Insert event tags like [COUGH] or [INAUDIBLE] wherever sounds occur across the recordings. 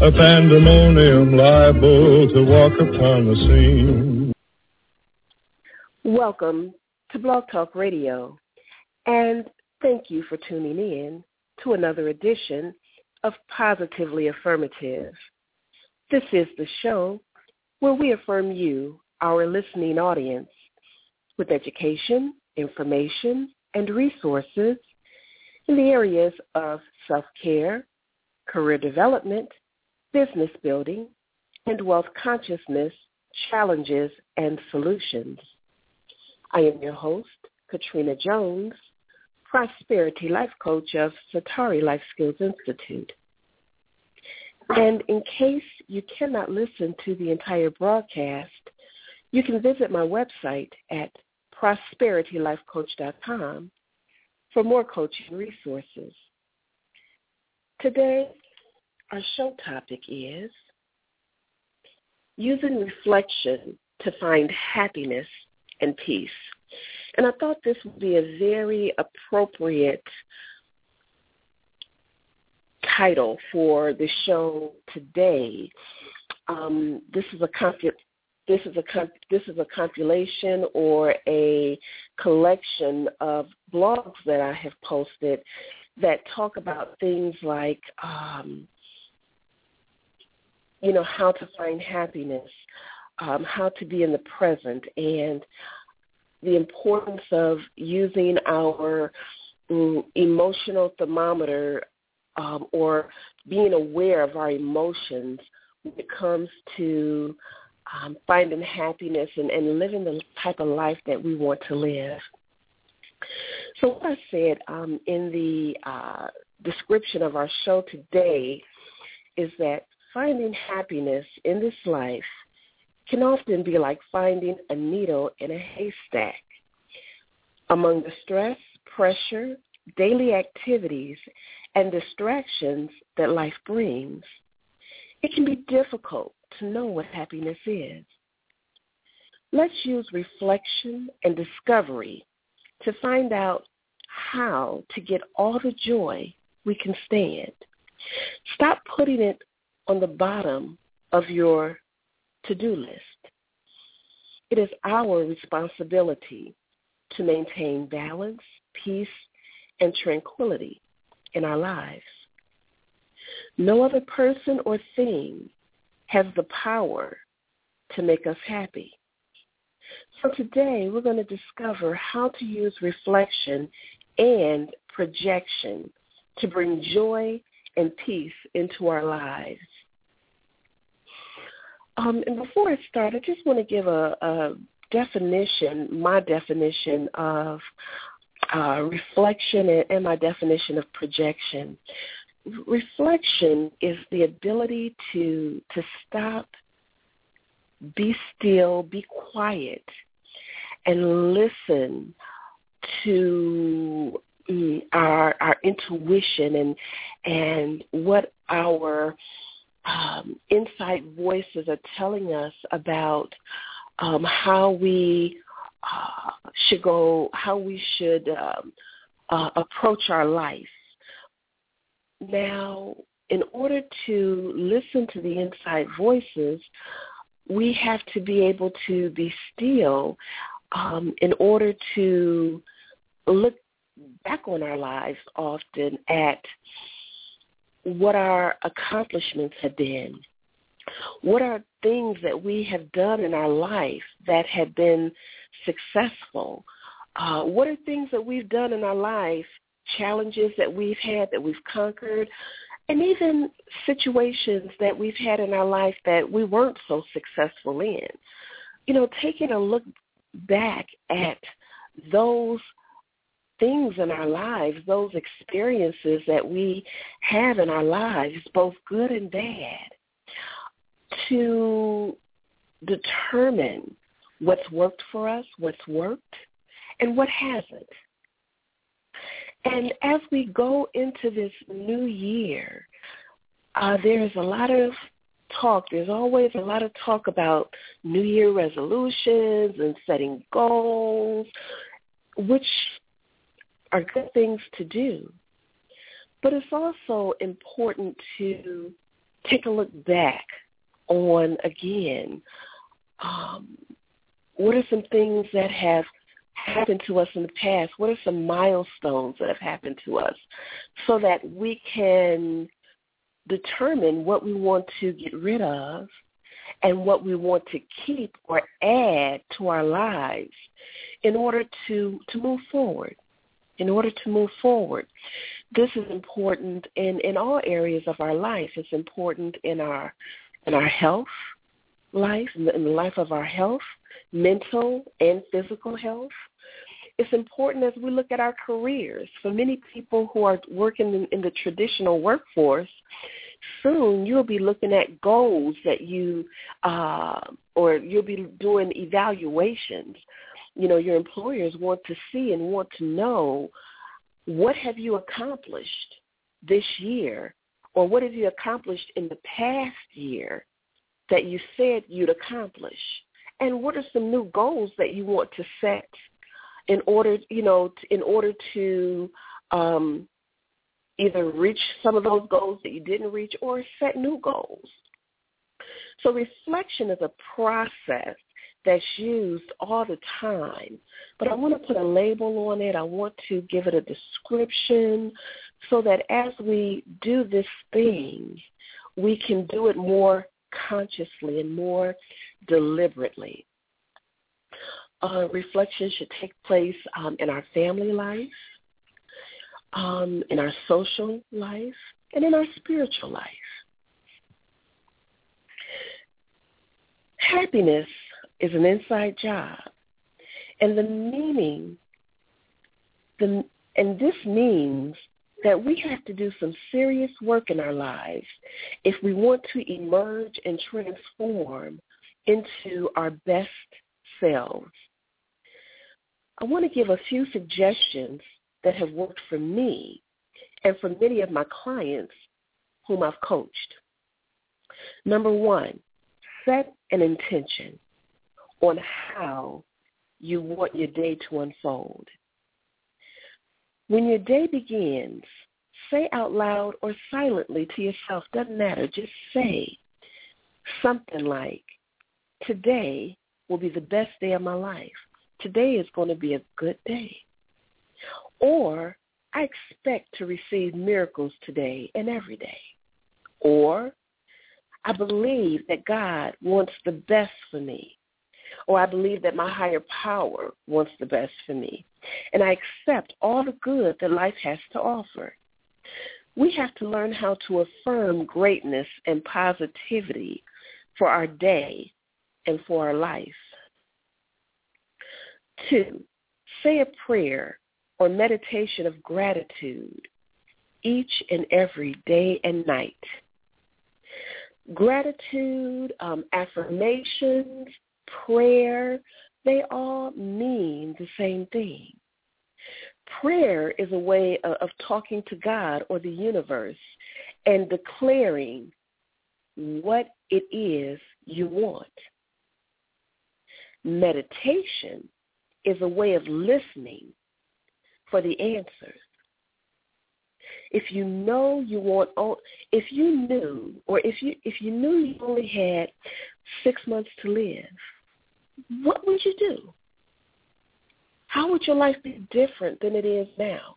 a pandemonium liable to walk upon the scene. Welcome to Blog Talk Radio, and thank you for tuning in to another edition of Positively Affirmative. This is the show where we affirm you, our listening audience, with education, information, and resources in the areas of self-care, career development, business building, and wealth consciousness challenges and solutions. I am your host, Katrina Jones, Prosperity Life Coach of Satari Life Skills Institute. And in case you cannot listen to the entire broadcast, you can visit my website at prosperitylifecoach.com for more coaching resources. Today, our show topic is using reflection to find happiness and peace. And I thought this would be a very appropriate title for the show today. Um, this is a compu- this is a this is a compilation or a collection of blogs that I have posted that talk about things like um, you know, how to find happiness, um, how to be in the present, and the importance of using our um, emotional thermometer um, or being aware of our emotions when it comes to um, finding happiness and, and living the type of life that we want to live. So what I said um, in the uh, description of our show today is that finding happiness in this life can often be like finding a needle in a haystack. Among the stress, pressure, daily activities, and distractions that life brings, it can be difficult to know what happiness is. Let's use reflection and discovery to find out how to get all the joy we can stand. Stop putting it on the bottom of your to-do list. It is our responsibility to maintain balance, peace, and tranquility in our lives. No other person or thing has the power to make us happy. So today we're going to discover how to use reflection and projection to bring joy and peace into our lives. Um, and before I start, I just want to give a, a definition, my definition of uh, reflection and, and my definition of projection. Reflection is the ability to to stop, be still, be quiet, and listen to mm, our our intuition and and what our um, inside voices are telling us about um, how we uh, should go, how we should um, uh, approach our life. Now, in order to listen to the inside voices, we have to be able to be still um, in order to look back on our lives often at what our accomplishments have been. What are things that we have done in our life that have been successful? Uh, what are things that we've done in our life, challenges that we've had that we've conquered, and even situations that we've had in our life that we weren't so successful in? You know, taking a look back at those things in our lives, those experiences that we have in our lives, both good and bad, to determine what's worked for us, what's worked, and what hasn't. And as we go into this new year, uh, there's a lot of talk. There's always a lot of talk about New Year resolutions and setting goals, which are good things to do. But it's also important to take a look back on, again, um, what are some things that have happened to us in the past? What are some milestones that have happened to us so that we can determine what we want to get rid of and what we want to keep or add to our lives in order to, to move forward. In order to move forward. This is important in, in all areas of our life. It's important in our in our health life, in the, life of our health, mental and physical health it's important as we look at our careers. For many people who are working in, in the traditional workforce, soon you'll be looking at goals that you, uh, or you'll be doing evaluations. You know, your employers want to see and want to know what have you accomplished this year, or what have you accomplished in the past year that you said you'd accomplish, and what are some new goals that you want to set in order, you know, in order to um, either reach some of those goals that you didn't reach or set new goals. So reflection is a process that's used all the time. But I want to put a label on it. I want to give it a description so that as we do this thing, we can do it more consciously and more deliberately uh, reflection should take place um, in our family life, um, in our social life, and in our spiritual life. Happiness is an inside job, and the meaning, the, and this means that we have to do some serious work in our lives if we want to emerge and transform into our best selves. I want to give a few suggestions that have worked for me and for many of my clients whom I've coached. Number one, set an intention on how you want your day to unfold. When your day begins, say out loud or silently to yourself, doesn't matter, just say something like, today will be the best day of my life today is going to be a good day. Or I expect to receive miracles today and every day. Or I believe that God wants the best for me. Or I believe that my higher power wants the best for me. And I accept all the good that life has to offer. We have to learn how to affirm greatness and positivity for our day and for our life. Two, say a prayer or meditation of gratitude each and every day and night. Gratitude, um, affirmations, prayer, they all mean the same thing. Prayer is a way of, talking to God or the universe and declaring what it is you want. Meditation is a way of listening for the answers. If you know you want, if you knew, or if you if you knew you only had six months to live, what would you do? How would your life be different than it is now?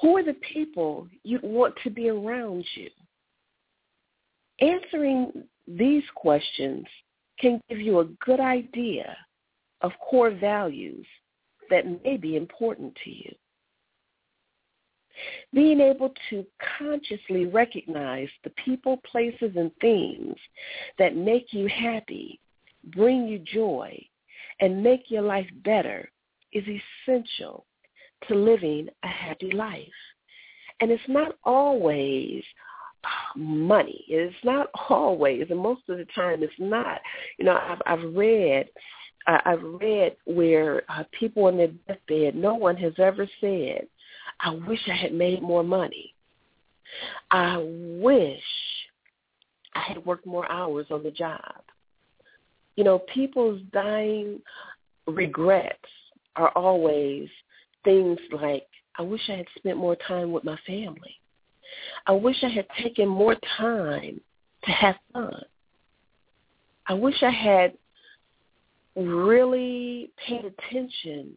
Who are the people you'd want to be around you? Answering these questions can give you a good idea of core values that may be important to you. Being able to consciously recognize the people, places, and things that make you happy, bring you joy, and make your life better is essential to living a happy life. And it's not always money. It's not [LAUGHS] always, and most of the time it's not. You know, I've, I've read, I've read where uh, people on their deathbed, no one has ever said, "I wish I had made more money." I wish I had worked more hours on the job. You know, people's dying regrets are always things like, I wish I had spent more time with my family. I wish I had taken more time to have fun. I wish I had really paid attention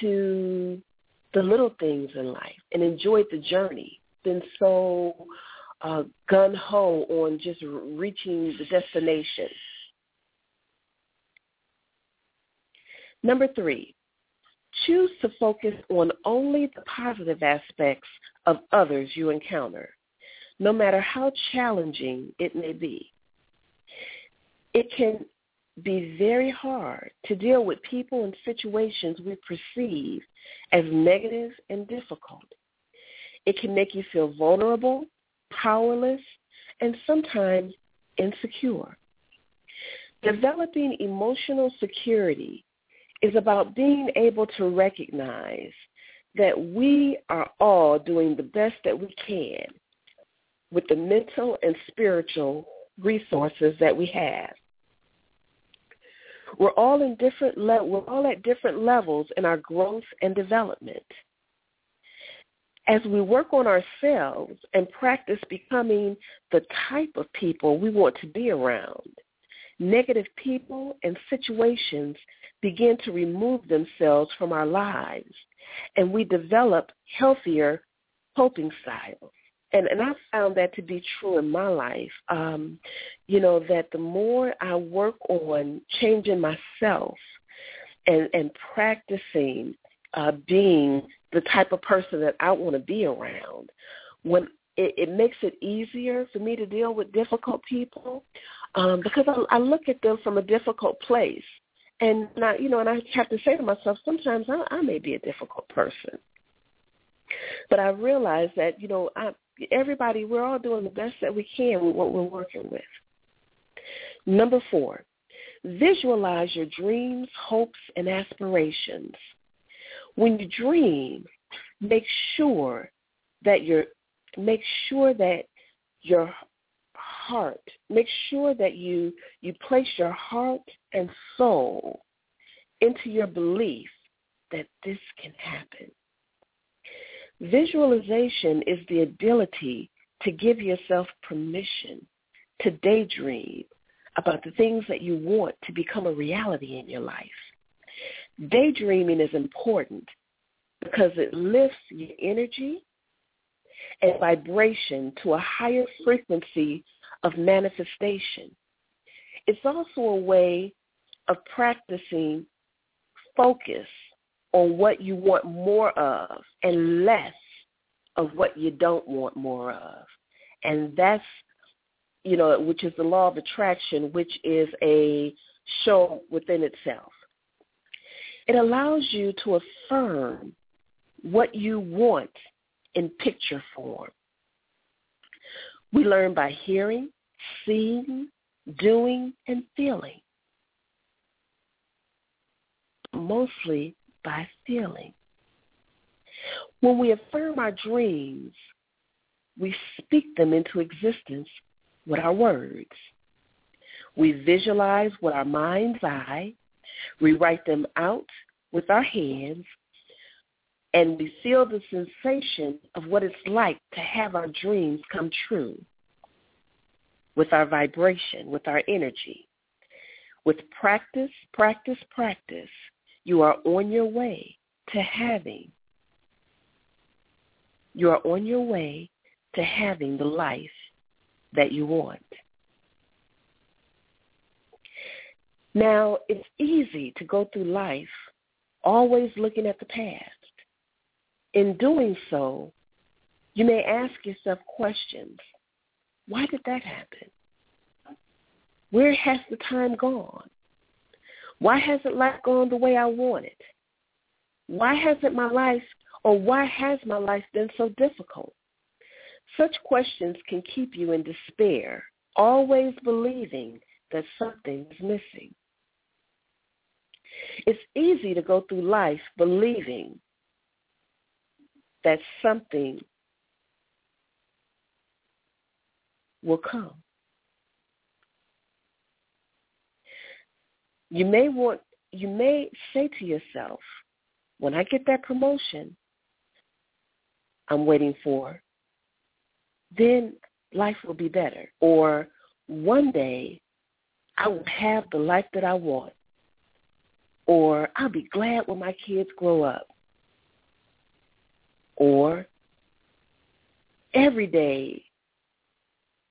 to the little things in life and enjoyed the journey, been so uh, gun-ho on just reaching the destination. Number three, choose to focus on only the positive aspects of others you encounter, no matter how challenging it may be. It can be very hard to deal with people and situations we perceive as negative and difficult. It can make you feel vulnerable, powerless, and sometimes insecure. Developing emotional security is about being able to recognize that we are all doing the best that we can with the mental and spiritual resources that we have. We're all in different le- we're all at different levels in our growth and development. As we work on ourselves and practice becoming the type of people we want to be around, negative people and situations begin to remove themselves from our lives and we develop healthier coping styles. And, and I found that to be true in my life. Um, you know, that the more I work on changing myself and, and practicing uh, being the type of person that I want to be around, when it, it makes it easier for me to deal with difficult people um, because I, I look at them from a difficult place. And I, you know, and I have to say to myself, sometimes I, I may be a difficult person, but I realize that you know, I, everybody, we're all doing the best that we can with what we're working with. Number four, visualize your dreams, hopes, and aspirations. When you dream, make sure that your make sure that your heart. Make sure that you you place your heart and soul into your belief that this can happen. Visualization is the ability to give yourself permission to daydream about the things that you want to become a reality in your life. Daydreaming is important because it lifts your energy and vibration to a higher frequency of manifestation. It's also a way of practicing focus on what you want more of and less of what you don't want more of. And that's, you know, which is the law of attraction, which is a show within itself. It allows you to affirm what you want in picture form. We learn by hearing, seeing, doing, and feeling. Mostly by feeling. When we affirm our dreams, we speak them into existence with our words. We visualize with our mind's eye. We write them out with our hands and we feel the sensation of what it's like to have our dreams come true with our vibration, with our energy. With practice, practice, practice, you are on your way to having, you are on your way to having the life that you want. Now, it's easy to go through life always looking at the past in doing so, you may ask yourself questions. Why did that happen? Where has the time gone? Why hasn't life gone the way I wanted? Why hasn't my life, or why has my life been so difficult? Such questions can keep you in despair, always believing that something is missing. It's easy to go through life believing that something will come. You may want you may say to yourself, when I get that promotion I'm waiting for, then life will be better. Or one day I will have the life that I want. Or I'll be glad when my kids grow up. Or every day,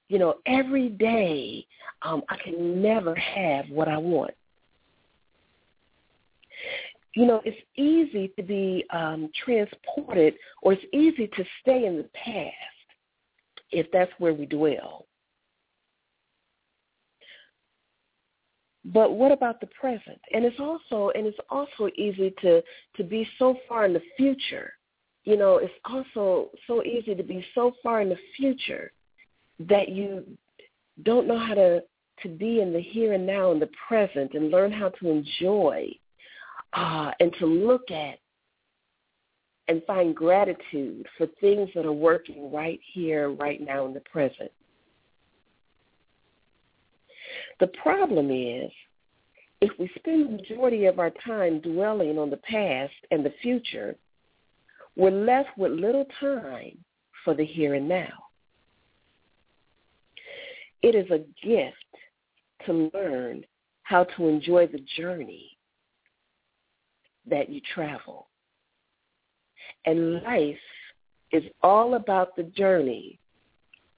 you know, every day um, I can never have what I want you know, it's easy to be um, transported or it's easy to stay in the past if that's where we dwell. But what about the present? And it's also and it's also easy to to be so far in the future. You know, it's also so easy to be so far in the future that you don't know how to to be in the here and now in the present and learn how to enjoy uh, and to look at and find gratitude for things that are working right here, right now in the present. The problem is, if we spend the majority of our time dwelling on the past and the future, we're left with little time for the here and now. It is a gift to learn how to enjoy the journey that you travel. And life is all about the journey,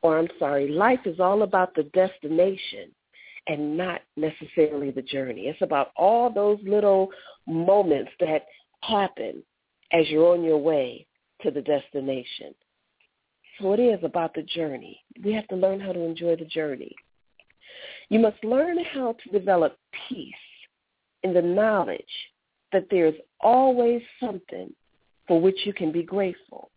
or I'm sorry, life is all about the destination and not necessarily the journey. It's about all those little moments that happen as you're on your way to the destination. So it is about the journey. We have to learn how to enjoy the journey. You must learn how to develop peace in the knowledge that there's always something for which you can be grateful.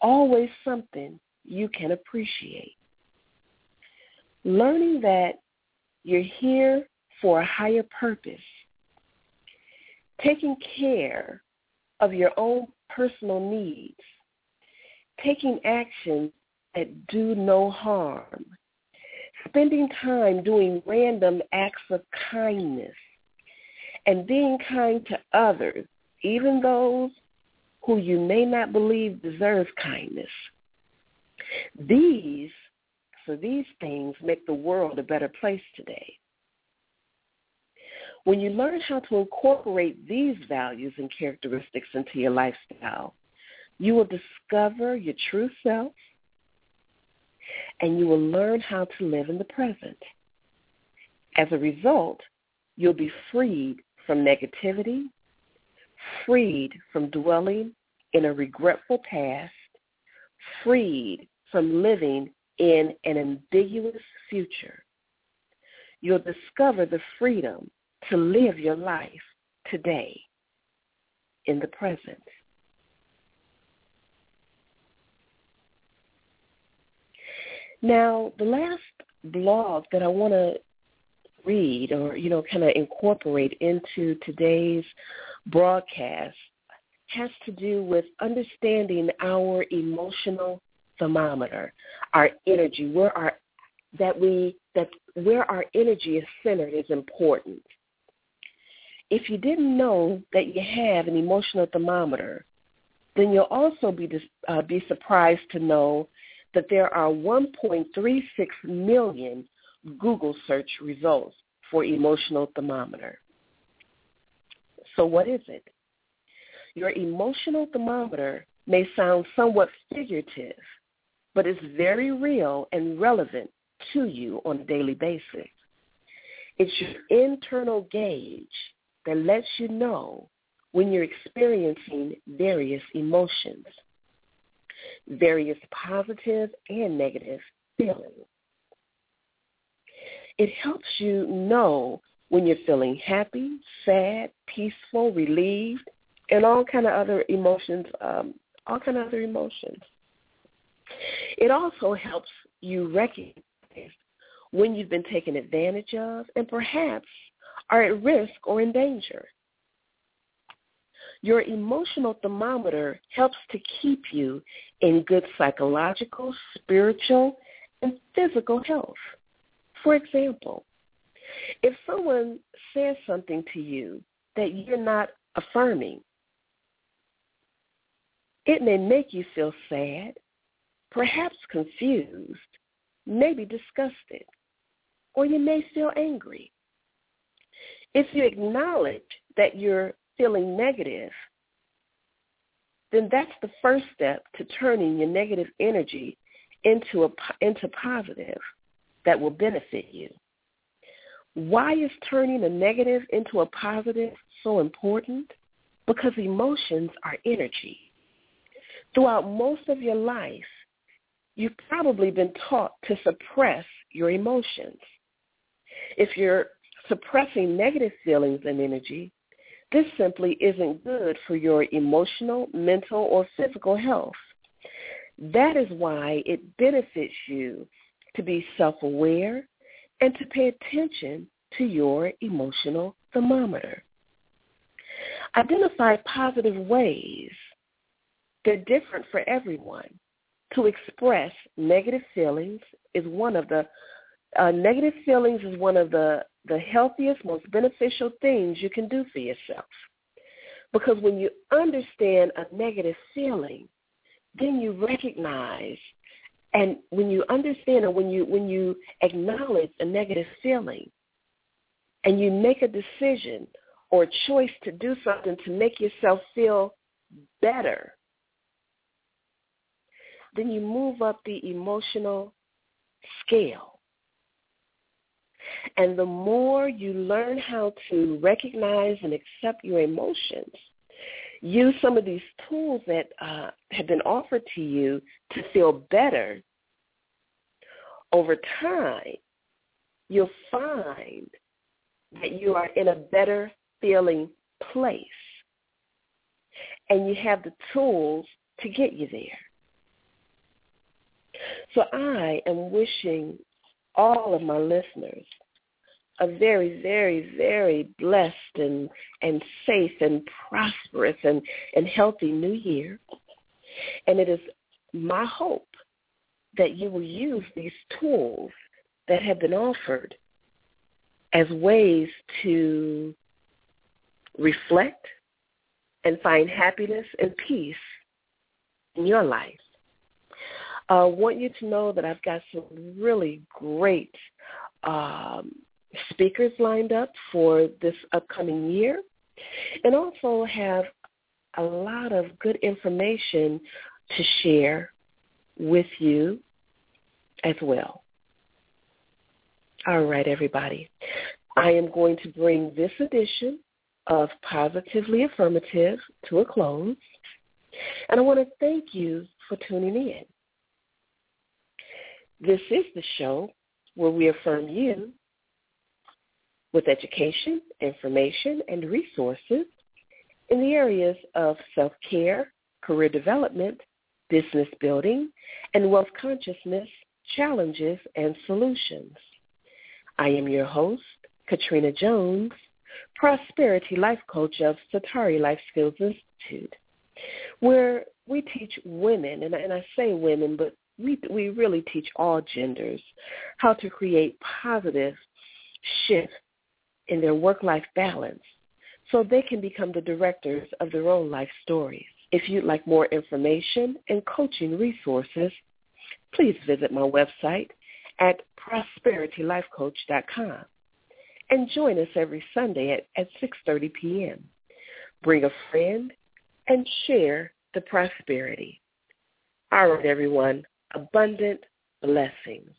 Always something you can appreciate. Learning that you're here for a higher purpose. Taking care of your own personal needs. Taking actions that do no harm. Spending time doing random acts of kindness and being kind to others, even those who you may not believe deserve kindness. These, so these things make the world a better place today. When you learn how to incorporate these values and characteristics into your lifestyle, you will discover your true self and you will learn how to live in the present. As a result, you'll be freed from negativity, freed from dwelling in a regretful past, freed from living in an ambiguous future. You'll discover the freedom to live your life today in the present. Now, the last blog that I want to read or, you know, kind of incorporate into today's broadcast has to do with understanding our emotional thermometer, our energy, where our that we that where our energy is centered is important. If you didn't know that you have an emotional thermometer, then you'll also be uh, be surprised to know that there are 1.36 million Google search results for emotional thermometer. So what is it? Your emotional thermometer may sound somewhat figurative, but it's very real and relevant to you on a daily basis. It's your internal gauge that lets you know when you're experiencing various emotions, various positive and negative feelings. It helps you know when you're feeling happy, sad, peaceful, relieved, and all kind of other emotions, um, all kind of other emotions. It also helps you recognize when you've been taken advantage of and perhaps are at risk or in danger. Your emotional thermometer helps to keep you in good psychological, spiritual, and physical health. For example, if someone says something to you that you're not affirming, it may make you feel sad, perhaps confused, maybe disgusted, or you may feel angry. If you acknowledge that you're feeling negative, then that's the first step to turning your negative energy into a into positive that will benefit you. Why is turning a negative into a positive so important? Because emotions are energy. Throughout most of your life, you've probably been taught to suppress your emotions. If you're suppressing negative feelings and energy, this simply isn't good for your emotional, mental, or physical health. That is why it benefits you to be self-aware and to pay attention to your emotional thermometer. Identify positive ways. They're different for everyone. To express negative feelings is one of the uh, negative feelings is one of the the healthiest, most beneficial things you can do for yourself. Because when you understand a negative feeling, then you recognize and when you understand or when you when you acknowledge a negative feeling and you make a decision or a choice to do something to make yourself feel better, then you move up the emotional scale. And the more you learn how to recognize and accept your emotions, use some of these tools that uh, have been offered to you to feel better, over time, you'll find that you are in a better feeling place. And you have the tools to get you there. So I am wishing all of my listeners a very, very, very blessed and, and safe and prosperous and, and healthy new year. And it is my hope that you will use these tools that have been offered as ways to reflect and find happiness and peace in your life. I want you to know that I've got some really great um, speakers lined up for this upcoming year and also have a lot of good information to share with you as well. All right, everybody. I am going to bring this edition of Positively Affirmative to a close. And I want to thank you for tuning in. This is the show where we affirm you with education, information, and resources in the areas of self-care, career development, business building, and wealth consciousness challenges and solutions. I am your host, Katrina Jones, Prosperity Life Coach of Satari Life Skills Institute, where we teach women, and, and I say women, but we, we really teach all genders how to create positive shift in their work-life balance so they can become the directors of their own life stories. If you'd like more information and coaching resources, please visit my website at prosperitylifecoach.com and join us every Sunday at, at 6.30 p.m. Bring a friend and share the prosperity. All right, everyone. Abundant blessings.